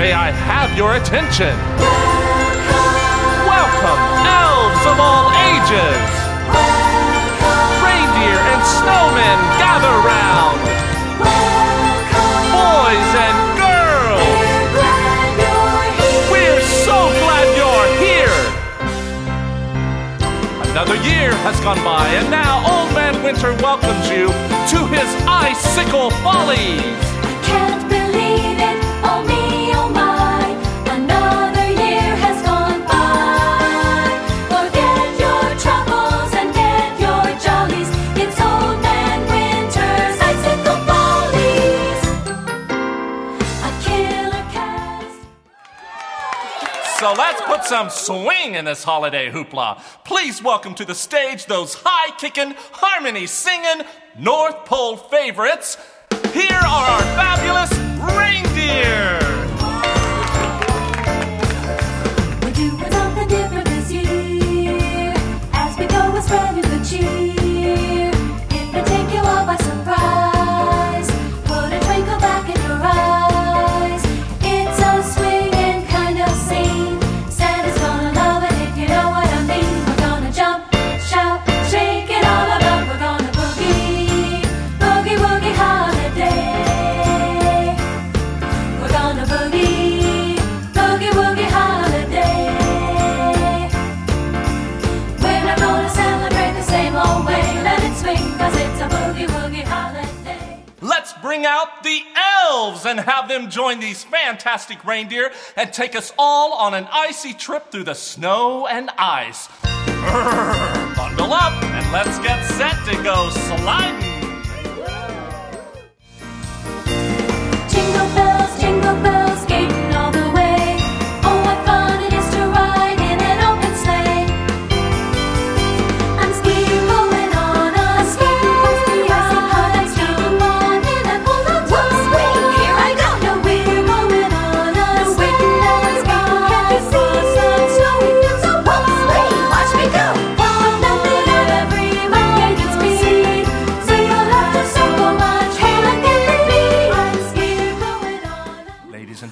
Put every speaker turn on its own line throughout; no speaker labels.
may I have your attention? Welcome, elves of all ages! Reindeer and snowmen gather round! Boys and girls! We're so glad you're here! Another year has gone by, and now Old Man Winter welcomes you to his icicle follies! So let's put some swing in this holiday hoopla. Please welcome to the stage those high kicking, harmony singing North Pole favorites. Here are our fabulous bring out the elves and have them join these fantastic reindeer and take us all on an icy trip through the snow and ice. Bundle up and let's get set to go sliding.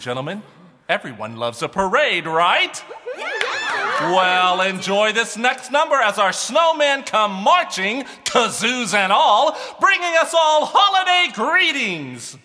Gentlemen, everyone loves a parade, right? Well, enjoy this next number as our snowmen come marching, kazoos and all, bringing us all holiday greetings.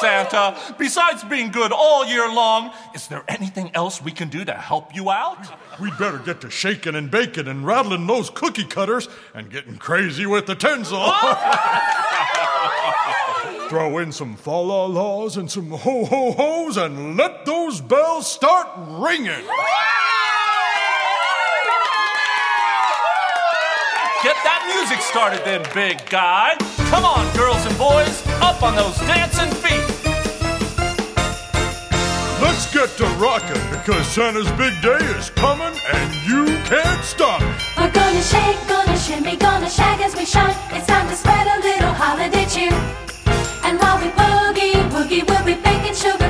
Santa, besides being good all year long, is there anything else we can do to help you out?
We'd better get to shaking and baking and rattling those cookie cutters and getting crazy with the tinsel. Throw in some fa la laws and some ho ho ho's and let those bells start ringing.
Get that music started then, big guy. Come on, girls and boys, up on those dancing
get to rocking because Santa's big day is coming and you can't stop.
We're gonna shake, gonna shimmy, gonna shag as we shine. It's time to spread a little holiday cheer. And while we boogie, woogie, we'll be baking sugar.